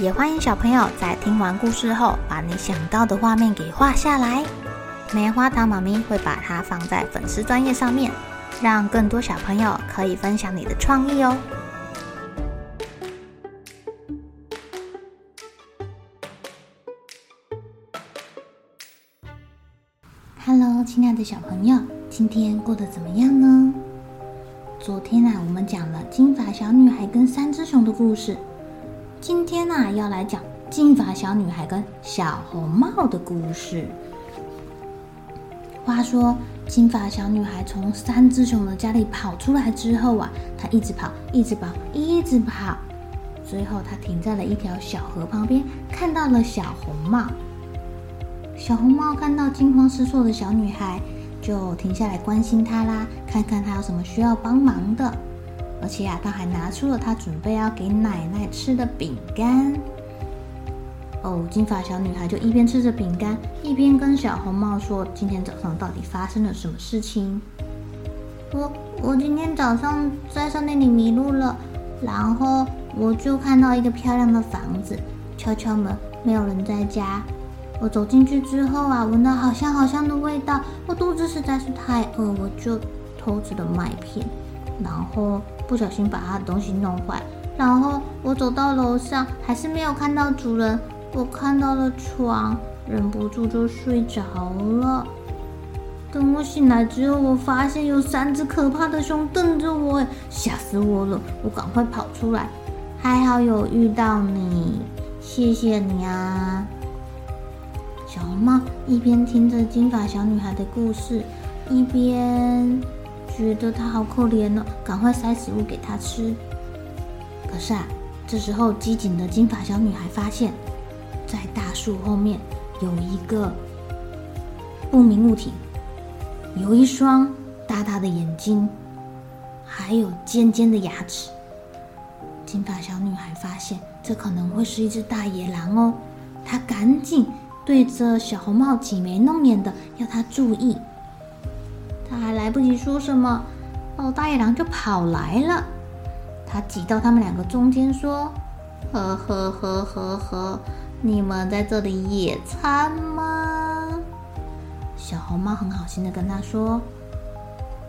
也欢迎小朋友在听完故事后，把你想到的画面给画下来。棉花糖妈咪会把它放在粉丝专页上面，让更多小朋友可以分享你的创意哦。Hello，亲爱的小朋友，今天过得怎么样呢？昨天啊，我们讲了金发小女孩跟三只熊的故事。今天呢、啊，要来讲金发小女孩跟小红帽的故事。话说，金发小女孩从三只熊的家里跑出来之后啊，她一直跑，一直跑，一直跑。最后，她停在了一条小河旁边，看到了小红帽。小红帽看到惊慌失措的小女孩，就停下来关心她啦，看看她有什么需要帮忙的。而且啊，他还拿出了他准备要给奶奶吃的饼干。哦，金发小女孩就一边吃着饼干，一边跟小红帽说：“今天早上到底发生了什么事情？”我我今天早上在商店里迷路了，然后我就看到一个漂亮的房子，敲敲门，没有人在家。我走进去之后啊，闻到好香好香的味道，我肚子实在是太饿，我就偷吃了麦片，然后。不小心把他的东西弄坏，然后我走到楼上，还是没有看到主人。我看到了床，忍不住就睡着了。等我醒来之后，我发现有三只可怕的熊瞪着我，吓死我了！我赶快跑出来，还好有遇到你，谢谢你啊！小红帽一边听着金发小女孩的故事，一边。觉得它好可怜呢，赶快塞食物给它吃。可是啊，这时候机警的金发小女孩发现，在大树后面有一个不明物体，有一双大大的眼睛，还有尖尖的牙齿。金发小女孩发现这可能会是一只大野狼哦，她赶紧对着小红帽挤眉弄眼的，要他注意。他还来不及说什么，哦，大野狼就跑来了。他挤到他们两个中间，说：“呵呵呵呵呵，你们在这里野餐吗？”小红帽很好心的跟他说：“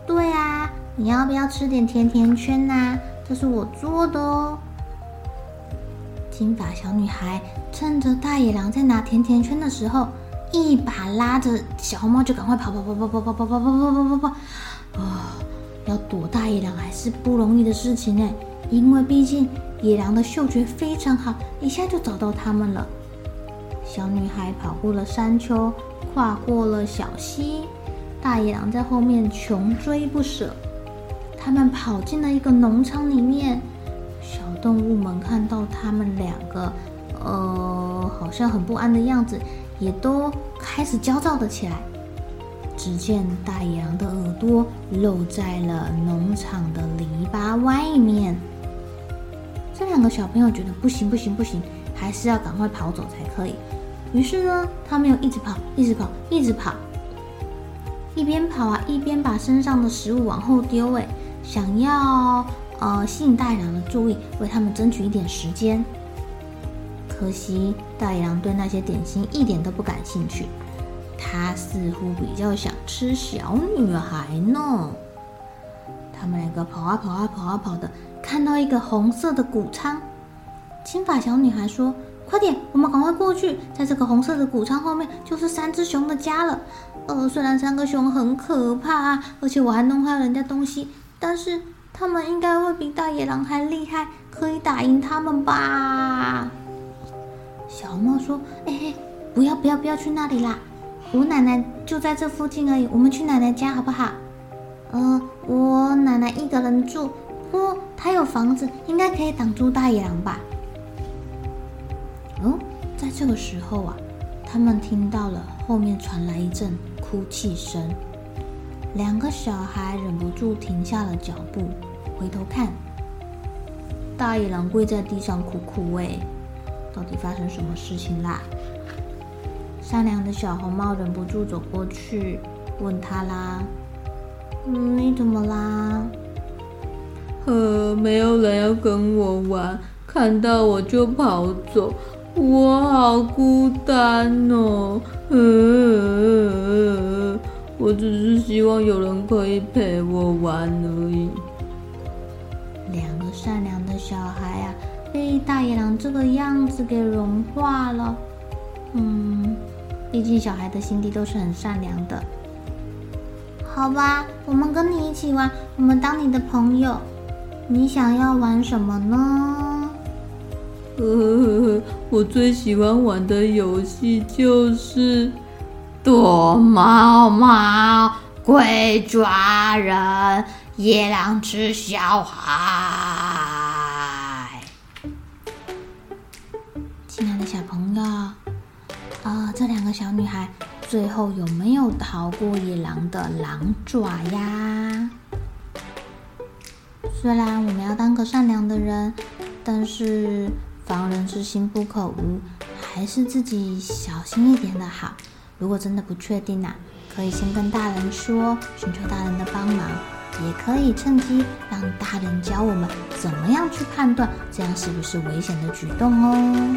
对啊，你要不要吃点甜甜圈呐？这是我做的哦。”金发小女孩趁着大野狼在拿甜甜圈的时候。一把拉着小红帽就赶快跑跑跑跑跑跑跑跑跑跑跑跑跑！啊，要躲大野狼还是不容易的事情呢，因为毕竟野狼的嗅觉非常好，一下就找到他们了。小女孩跑过了山丘，跨过了小溪，大野狼在后面穷追不舍。他们跑进了一个农场里面，小动物们看到他们两个，呃，好像很不安的样子。也都开始焦躁了起来。只见大野狼的耳朵露在了农场的篱笆外面。这两个小朋友觉得不行不行不行，还是要赶快跑走才可以。于是呢，他们又一直跑，一直跑，一直跑，一边跑啊，一边把身上的食物往后丢，哎，想要呃吸引大野狼的注意，为他们争取一点时间。可惜大野狼对那些点心一点都不感兴趣，他似乎比较想吃小女孩呢。他们两个跑啊跑啊跑啊跑的，看到一个红色的谷仓。金发小女孩说：“快点，我们赶快过去，在这个红色的谷仓后面就是三只熊的家了。呃，虽然三个熊很可怕，而且我还弄坏了人家东西，但是他们应该会比大野狼还厉害，可以打赢他们吧。”小红帽说：“哎嘿，不要不要不要去那里啦！我奶奶就在这附近而已，我们去奶奶家好不好？呃，我奶奶一个人住，不过她有房子，应该可以挡住大野狼吧？”嗯，在这个时候啊，他们听到了后面传来一阵哭泣声，两个小孩忍不住停下了脚步，回头看，大野狼跪在地上哭哭。喂，到底发生什么事情啦？善良的小红帽忍不住走过去，问他啦：“嗯，你怎么啦？”“呃，没有人要跟我玩，看到我就跑走，我好孤单哦。呃，我只是希望有人可以陪我玩而已。”两个善良的小孩啊，被大野狼这个样子给融化了。嗯。毕竟小孩的心地都是很善良的，好吧，我们跟你一起玩，我们当你的朋友。你想要玩什么呢？呵呵呵，我最喜欢玩的游戏就是躲猫猫、鬼抓人、野狼吃小孩。亲爱的小朋友。啊、这两个小女孩最后有没有逃过野狼的狼爪呀？虽然我们要当个善良的人，但是防人之心不可无，还是自己小心一点的好。如果真的不确定呐、啊，可以先跟大人说，寻求大人的帮忙，也可以趁机让大人教我们怎么样去判断，这样是不是危险的举动哦。